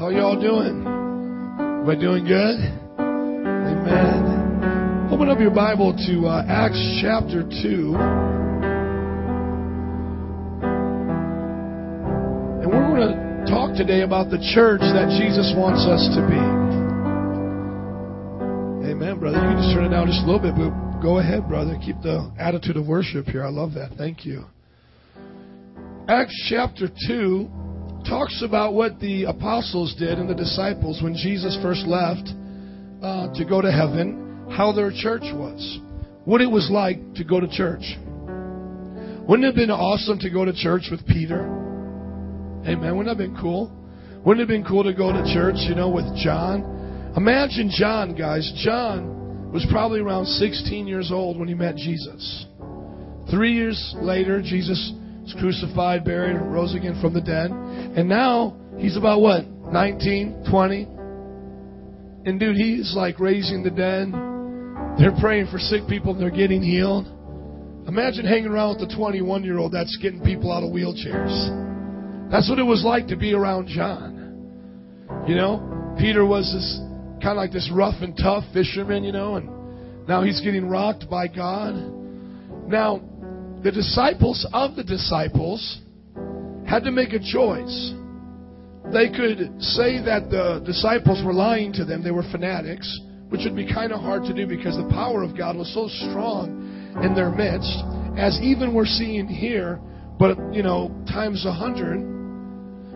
How y'all doing? We're doing good? Amen. Open up your Bible to uh, Acts chapter 2. And we're going to talk today about the church that Jesus wants us to be. Amen, brother. You can just turn it down just a little bit, but go ahead, brother. Keep the attitude of worship here. I love that. Thank you. Acts chapter 2 talks about what the apostles did and the disciples when Jesus first left uh, to go to heaven, how their church was, what it was like to go to church. Wouldn't it have been awesome to go to church with Peter? Amen. Wouldn't that have been cool? Wouldn't it have been cool to go to church, you know, with John? Imagine John, guys. John was probably around 16 years old when he met Jesus. Three years later, Jesus was crucified, buried, rose again from the dead. And now he's about what? 19, 20? And dude, he's like raising the dead. They're praying for sick people and they're getting healed. Imagine hanging around with the 21 year old that's getting people out of wheelchairs. That's what it was like to be around John. You know, Peter was this kind of like this rough and tough fisherman, you know, and now he's getting rocked by God. Now, the disciples of the disciples had to make a choice. They could say that the disciples were lying to them, they were fanatics, which would be kind of hard to do because the power of God was so strong in their midst, as even we're seeing here, but you know, times a hundred.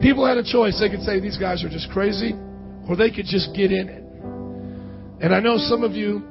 People had a choice. They could say these guys are just crazy, or they could just get in it. And I know some of you,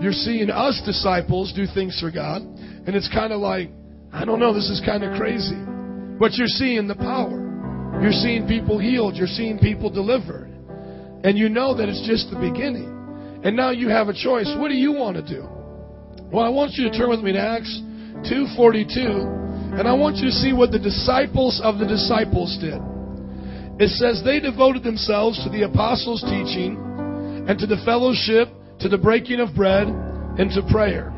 you're seeing us disciples do things for God, and it's kind of like, I don't know, this is kind of crazy. But you're seeing the power. You're seeing people healed. You're seeing people delivered. And you know that it's just the beginning. And now you have a choice. What do you want to do? Well, I want you to turn with me to Acts 2:42, and I want you to see what the disciples of the disciples did. It says they devoted themselves to the apostles' teaching and to the fellowship, to the breaking of bread, and to prayer.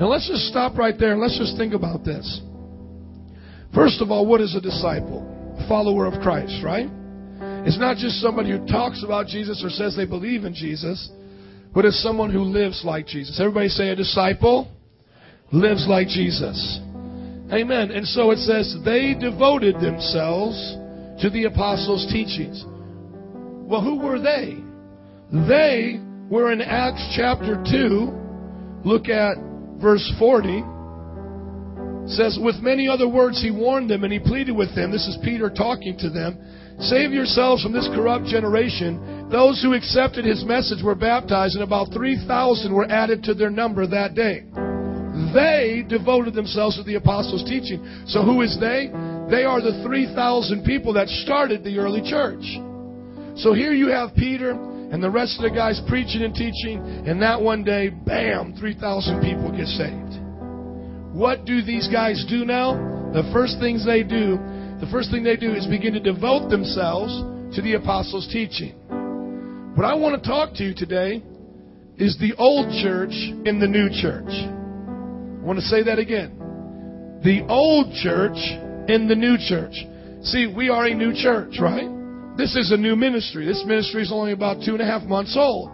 Now let's just stop right there and let's just think about this. First of all, what is a disciple? A follower of Christ, right? It's not just somebody who talks about Jesus or says they believe in Jesus, but it's someone who lives like Jesus. Everybody say a disciple lives like Jesus. Amen. And so it says they devoted themselves to the apostles' teachings. Well, who were they? They were in Acts chapter 2. Look at verse 40 says, With many other words he warned them and he pleaded with them. This is Peter talking to them. Save yourselves from this corrupt generation. Those who accepted his message were baptized, and about 3,000 were added to their number that day. They devoted themselves to the apostles' teaching. So who is they? They are the 3,000 people that started the early church. So here you have Peter and the rest of the guys preaching and teaching, and that one day, bam, 3,000 people get saved. What do these guys do now? The first things they do, the first thing they do is begin to devote themselves to the apostles' teaching. What I want to talk to you today is the old church in the new church. I want to say that again. The old church in the new church. See, we are a new church, right? This is a new ministry. This ministry is only about two and a half months old.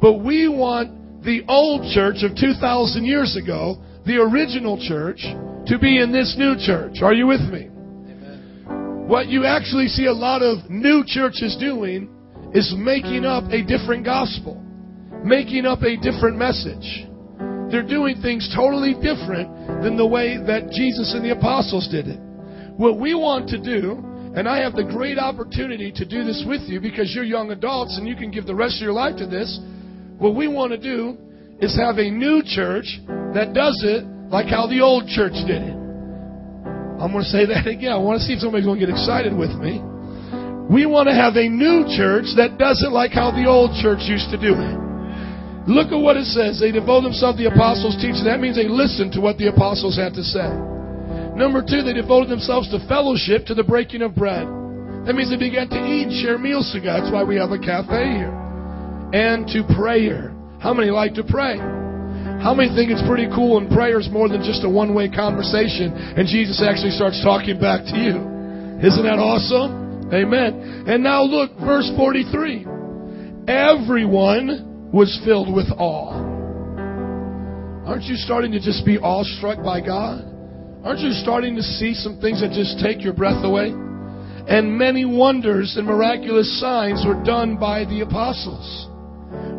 But we want the old church of 2,000 years ago the original church to be in this new church. Are you with me? Amen. What you actually see a lot of new churches doing is making up a different gospel, making up a different message. They're doing things totally different than the way that Jesus and the apostles did it. What we want to do, and I have the great opportunity to do this with you because you're young adults and you can give the rest of your life to this. What we want to do is have a new church that does it like how the old church did it. I'm going to say that again. I want to see if somebody's going to get excited with me. We want to have a new church that does it like how the old church used to do it. Look at what it says. They devote themselves to the apostles' teaching. That means they listened to what the apostles had to say. Number two, they devoted themselves to fellowship, to the breaking of bread. That means they began to eat, share meals together. That's why we have a cafe here. And to prayer. How many like to pray? How many think it's pretty cool and prayer is more than just a one way conversation and Jesus actually starts talking back to you? Isn't that awesome? Amen. And now look, verse 43. Everyone was filled with awe. Aren't you starting to just be awestruck by God? Aren't you starting to see some things that just take your breath away? And many wonders and miraculous signs were done by the apostles.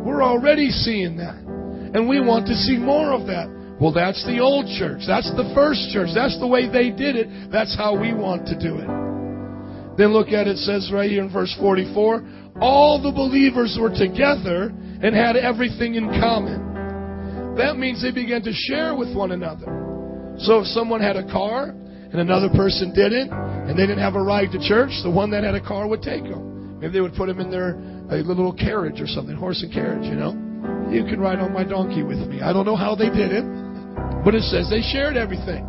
We're already seeing that. And we want to see more of that. Well, that's the old church. That's the first church. That's the way they did it. That's how we want to do it. Then look at it, it says right here in verse 44 all the believers were together and had everything in common. That means they began to share with one another. So if someone had a car and another person didn't, and they didn't have a ride to church, the one that had a car would take them. Maybe they would put them in their a little carriage or something, horse and carriage, you know. You can ride on my donkey with me. I don't know how they did it, but it says they shared everything.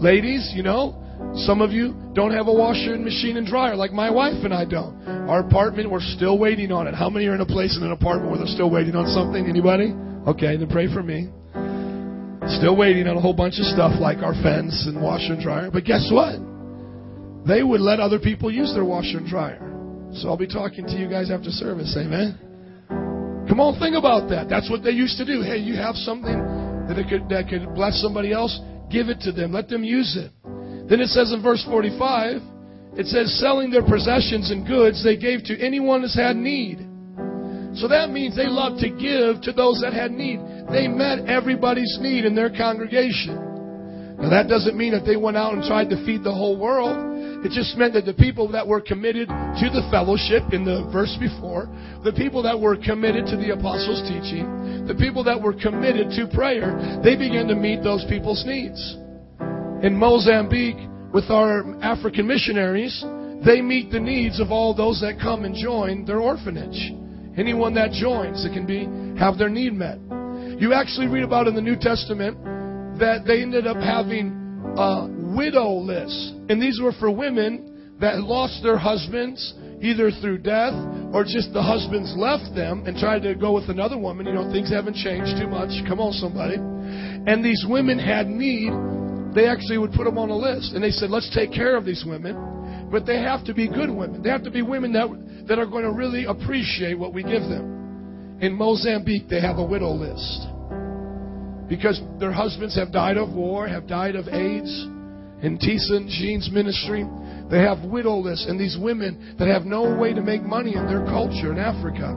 Ladies, you know, some of you don't have a washer and machine and dryer like my wife and I don't. Our apartment, we're still waiting on it. How many are in a place in an apartment where they're still waiting on something? Anybody? Okay, then pray for me. Still waiting on a whole bunch of stuff like our fence and washer and dryer. But guess what? They would let other people use their washer and dryer. So I'll be talking to you guys after service. Amen. Come on, think about that. That's what they used to do. Hey, you have something that could that could bless somebody else, give it to them. Let them use it. Then it says in verse 45, it says, selling their possessions and goods they gave to anyone that's had need. So that means they loved to give to those that had need. They met everybody's need in their congregation. Now that doesn't mean that they went out and tried to feed the whole world. It just meant that the people that were committed to the fellowship in the verse before, the people that were committed to the apostles' teaching, the people that were committed to prayer, they began to meet those people's needs. In Mozambique, with our African missionaries, they meet the needs of all those that come and join their orphanage. Anyone that joins, it can be have their need met. You actually read about in the New Testament that they ended up having uh, widow lists. And these were for women that lost their husbands either through death or just the husbands left them and tried to go with another woman. You know, things haven't changed too much. Come on, somebody. And these women had need. They actually would put them on a list. And they said, let's take care of these women. But they have to be good women. They have to be women that, that are going to really appreciate what we give them. In Mozambique, they have a widow list because their husbands have died of war, have died of AIDS. In Tisa and Jean's ministry, they have widow lists, and these women that have no way to make money in their culture in Africa,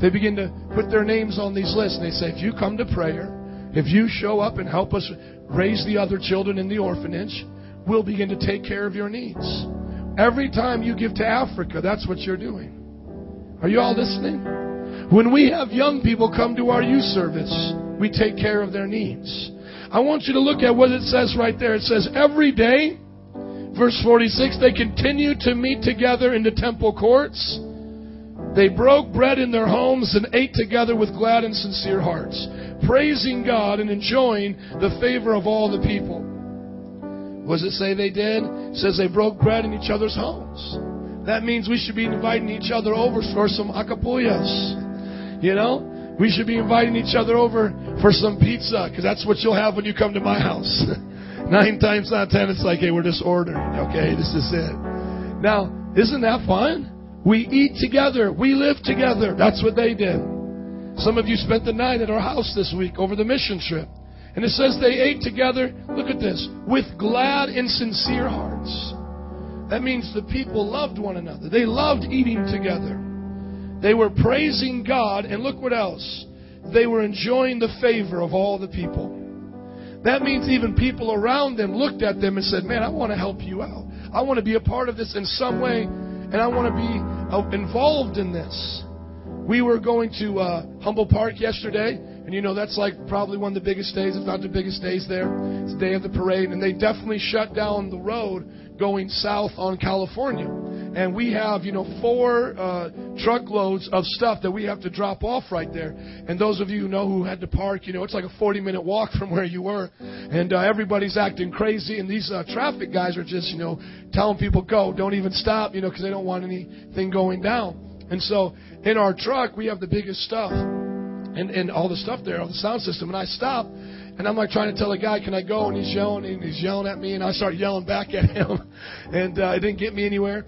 they begin to put their names on these lists, and they say, if you come to prayer, if you show up and help us raise the other children in the orphanage, we'll begin to take care of your needs. Every time you give to Africa, that's what you're doing. Are you all listening? When we have young people come to our youth service, we take care of their needs. I want you to look at what it says right there. It says, every day, verse 46, they continued to meet together in the temple courts. They broke bread in their homes and ate together with glad and sincere hearts, praising God and enjoying the favor of all the people. What does it say they did? It says they broke bread in each other's homes. That means we should be inviting each other over for some acapullas. You know? We should be inviting each other over for some pizza because that's what you'll have when you come to my house. Nine times out of ten, it's like, hey, we're just ordering. Okay, this is it. Now, isn't that fun? We eat together. We live together. That's what they did. Some of you spent the night at our house this week over the mission trip. And it says they ate together, look at this, with glad and sincere hearts. That means the people loved one another. They loved eating together. They were praising God, and look what else. They were enjoying the favor of all the people. That means even people around them looked at them and said, Man, I want to help you out. I want to be a part of this in some way, and I want to be uh, involved in this. We were going to uh, Humboldt Park yesterday, and you know that's like probably one of the biggest days, if not the biggest days there. It's the day of the parade, and they definitely shut down the road going south on California and we have, you know, four uh, truckloads of stuff that we have to drop off right there. And those of you who know who had to park, you know, it's like a 40 minute walk from where you were. And uh, everybody's acting crazy. And these uh, traffic guys are just, you know, telling people, go, don't even stop, you know, because they don't want anything going down. And so in our truck, we have the biggest stuff and, and all the stuff there on the sound system. And I stop and I'm like trying to tell the guy, can I go? And he's yelling and he's yelling at me. And I start yelling back at him. And uh, it didn't get me anywhere.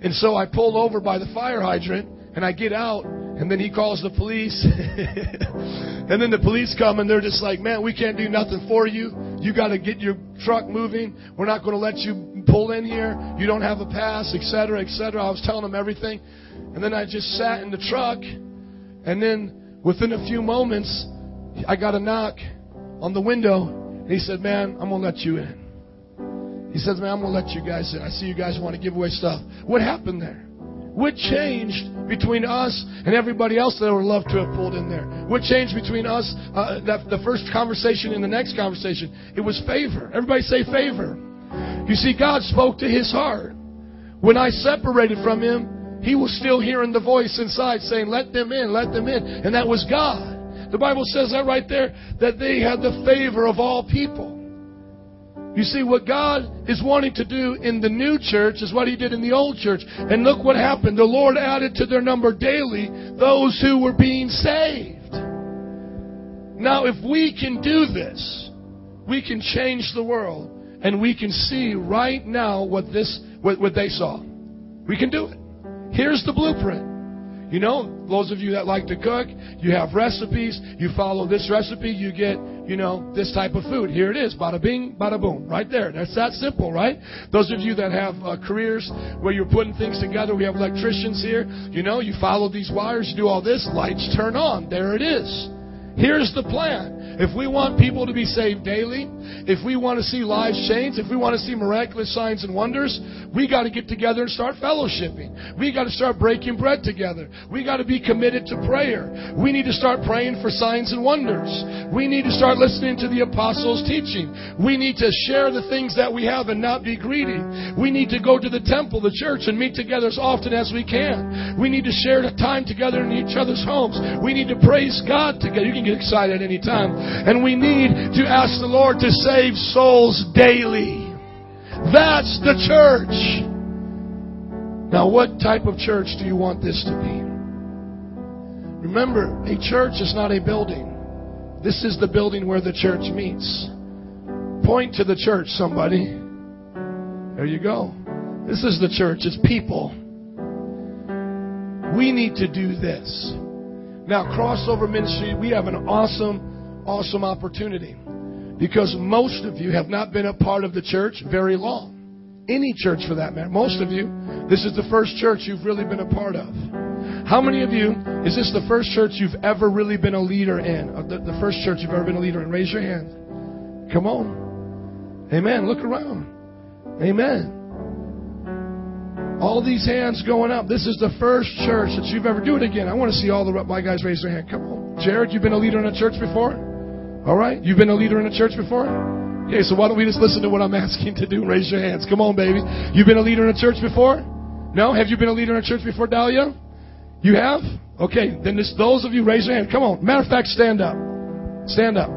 And so I pull over by the fire hydrant and I get out and then he calls the police. and then the police come and they're just like, man, we can't do nothing for you. You got to get your truck moving. We're not going to let you pull in here. You don't have a pass, etc., etc. I was telling them everything. And then I just sat in the truck. And then within a few moments, I got a knock on the window. And he said, man, I'm going to let you in. He says, man, I'm going to let you guys in. I see you guys want to give away stuff. What happened there? What changed between us and everybody else that would love to have pulled in there? What changed between us, uh, that, the first conversation and the next conversation? It was favor. Everybody say favor. You see, God spoke to his heart. When I separated from him, he was still hearing the voice inside saying, Let them in, let them in. And that was God. The Bible says that right there, that they had the favor of all people. You see, what God is wanting to do in the new church is what He did in the old church. And look what happened. The Lord added to their number daily those who were being saved. Now, if we can do this, we can change the world. And we can see right now what this what, what they saw. We can do it. Here's the blueprint. You know, those of you that like to cook, you have recipes, you follow this recipe, you get, you know, this type of food. Here it is, bada bing, bada boom, right there. That's that simple, right? Those of you that have uh, careers where you're putting things together, we have electricians here, you know, you follow these wires, you do all this, lights turn on. There it is. Here's the plan. If we want people to be saved daily, if we want to see lives change, if we want to see miraculous signs and wonders, we got to get together and start fellowshipping. We got to start breaking bread together. We got to be committed to prayer. We need to start praying for signs and wonders. We need to start listening to the apostles' teaching. We need to share the things that we have and not be greedy. We need to go to the temple, the church, and meet together as often as we can. We need to share the time together in each other's homes. We need to praise God together. You can get excited anytime. And we need to ask the Lord to save souls daily. That's the church. Now, what type of church do you want this to be? Remember, a church is not a building. This is the building where the church meets. Point to the church, somebody. There you go. This is the church. It's people. We need to do this. Now, crossover ministry, we have an awesome, awesome opportunity because most of you have not been a part of the church very long. Any church for that matter. Most of you, this is the first church you've really been a part of. How many of you, is this the first church you've ever really been a leader in? Uh, the, the first church you've ever been a leader in? Raise your hand. Come on. Amen. Look around. Amen. All these hands going up. This is the first church that you've ever do it again. I want to see all the my guys raise their hand. Come on. Jared, you've been a leader in a church before? All right. You've been a leader in a church before? Okay, so why don't we just listen to what I'm asking to do? Raise your hands. Come on, baby. You've been a leader in a church before? No? Have you been a leader in a church before, Dahlia? You have? Okay, then this, those of you raise your hand. Come on. Matter of fact, stand up. Stand up.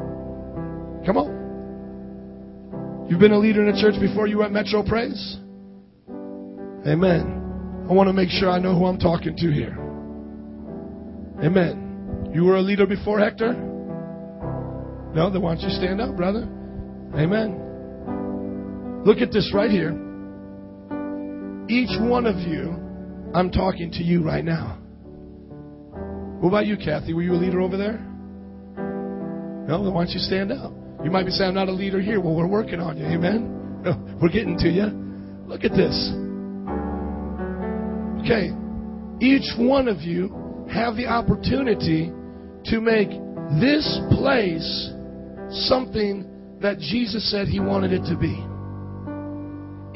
Come on. You've been a leader in a church before you at Metro Praise? Amen. I want to make sure I know who I'm talking to here. Amen. You were a leader before, Hector? No? Then why don't you stand up, brother? Amen. Look at this right here. Each one of you, I'm talking to you right now. What about you, Kathy? Were you a leader over there? No? Then why don't you stand up? You might be saying, I'm not a leader here. Well, we're working on you. Amen? No, we're getting to you. Look at this. Okay, each one of you have the opportunity to make this place something that Jesus said he wanted it to be.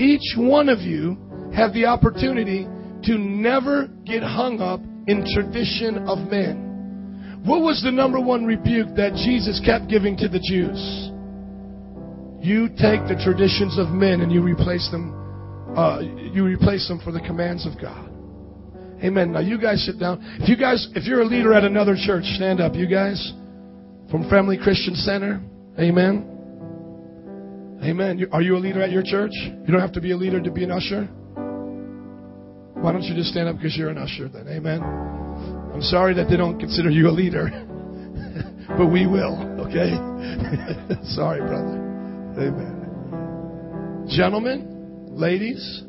Each one of you have the opportunity to never get hung up in tradition of men. What was the number one rebuke that Jesus kept giving to the Jews? You take the traditions of men and you replace them. Uh, you replace them for the commands of God. Amen. Now you guys sit down. If you guys, if you're a leader at another church, stand up. You guys from Family Christian Center. Amen. Amen. Are you a leader at your church? You don't have to be a leader to be an usher. Why don't you just stand up because you're an usher then? Amen. I'm sorry that they don't consider you a leader, but we will. Okay. sorry, brother. Amen. Gentlemen, ladies,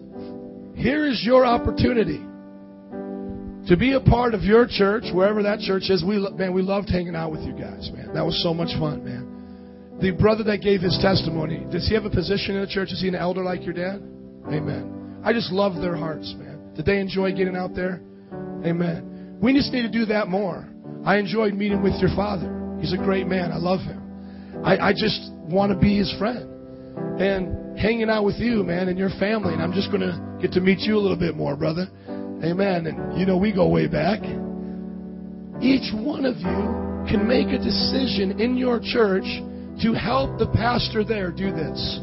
here is your opportunity to be a part of your church, wherever that church is. We man, we loved hanging out with you guys, man. That was so much fun, man. The brother that gave his testimony, does he have a position in the church? Is he an elder like your dad? Amen. I just love their hearts, man. Did they enjoy getting out there? Amen. We just need to do that more. I enjoyed meeting with your father. He's a great man. I love him. I, I just want to be his friend. And hanging out with you, man, and your family. And I'm just going to get to meet you a little bit more, brother. Amen. And you know, we go way back. Each one of you can make a decision in your church to help the pastor there do this.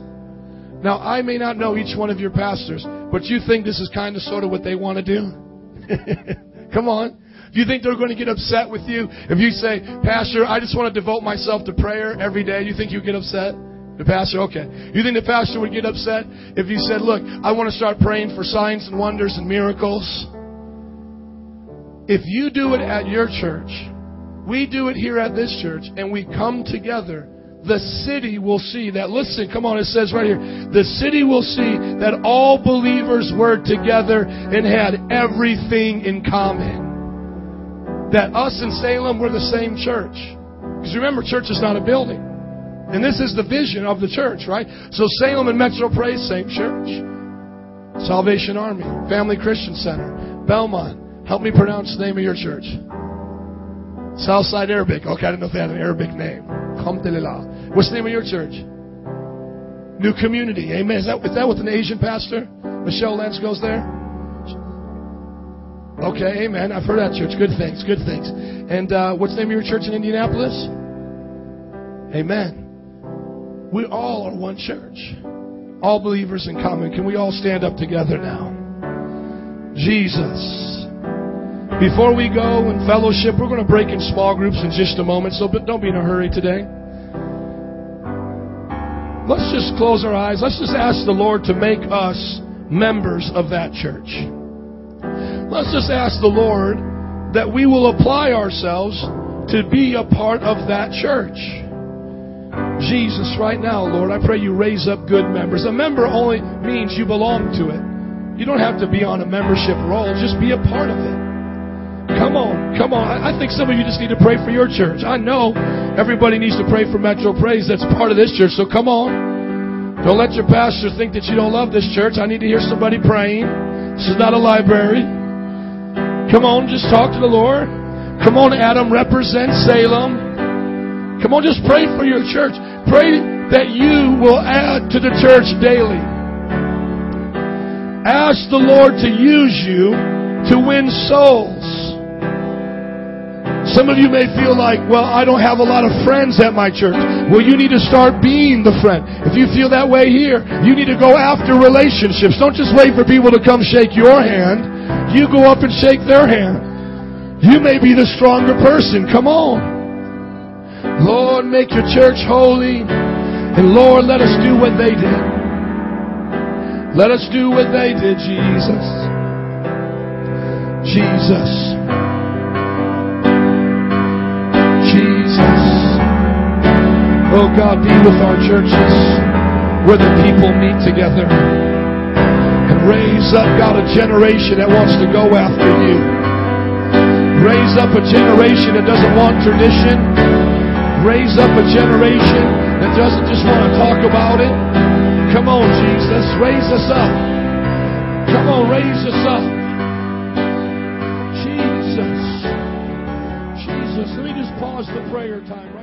Now, I may not know each one of your pastors, but you think this is kind of sort of what they want to do? Come on. Do you think they're going to get upset with you if you say, Pastor, I just want to devote myself to prayer every day? You think you get upset? The pastor, okay. You think the pastor would get upset if you said, Look, I want to start praying for signs and wonders and miracles? If you do it at your church, we do it here at this church, and we come together, the city will see that. Listen, come on, it says right here. The city will see that all believers were together and had everything in common. That us and Salem were the same church. Because remember, church is not a building. And this is the vision of the church, right? So Salem and Metro Praise, same church. Salvation Army, Family Christian Center, Belmont. Help me pronounce the name of your church. Southside Arabic. Okay, I didn't know if they had an Arabic name. Alhamdulillah. What's the name of your church? New Community. Amen. Is that, is that with an Asian pastor? Michelle Lentz goes there? Okay, amen. I've heard that church. Good things, good things. And uh, what's the name of your church in Indianapolis? Amen. We all are one church. All believers in common. Can we all stand up together now? Jesus. Before we go and fellowship, we're going to break in small groups in just a moment, so don't be in a hurry today. Let's just close our eyes. Let's just ask the Lord to make us members of that church. Let's just ask the Lord that we will apply ourselves to be a part of that church. Jesus, right now, Lord, I pray you raise up good members. A member only means you belong to it. You don't have to be on a membership roll, just be a part of it. Come on, come on. I think some of you just need to pray for your church. I know everybody needs to pray for Metro Praise. That's part of this church, so come on. Don't let your pastor think that you don't love this church. I need to hear somebody praying. This is not a library. Come on, just talk to the Lord. Come on, Adam, represent Salem. Come on, just pray for your church. Pray that you will add to the church daily. Ask the Lord to use you to win souls. Some of you may feel like, well, I don't have a lot of friends at my church. Well, you need to start being the friend. If you feel that way here, you need to go after relationships. Don't just wait for people to come shake your hand. You go up and shake their hand. You may be the stronger person. Come on. Lord, make your church holy. And Lord, let us do what they did. Let us do what they did, Jesus. Jesus. Jesus. Oh God, be with our churches where the people meet together and raise up, God, a generation that wants to go after you. Raise up a generation that doesn't want tradition, Raise up a generation that doesn't just want to talk about it. Come on, Jesus. Raise us up. Come on, raise us up. Jesus. Jesus. Let me just pause the prayer time, right?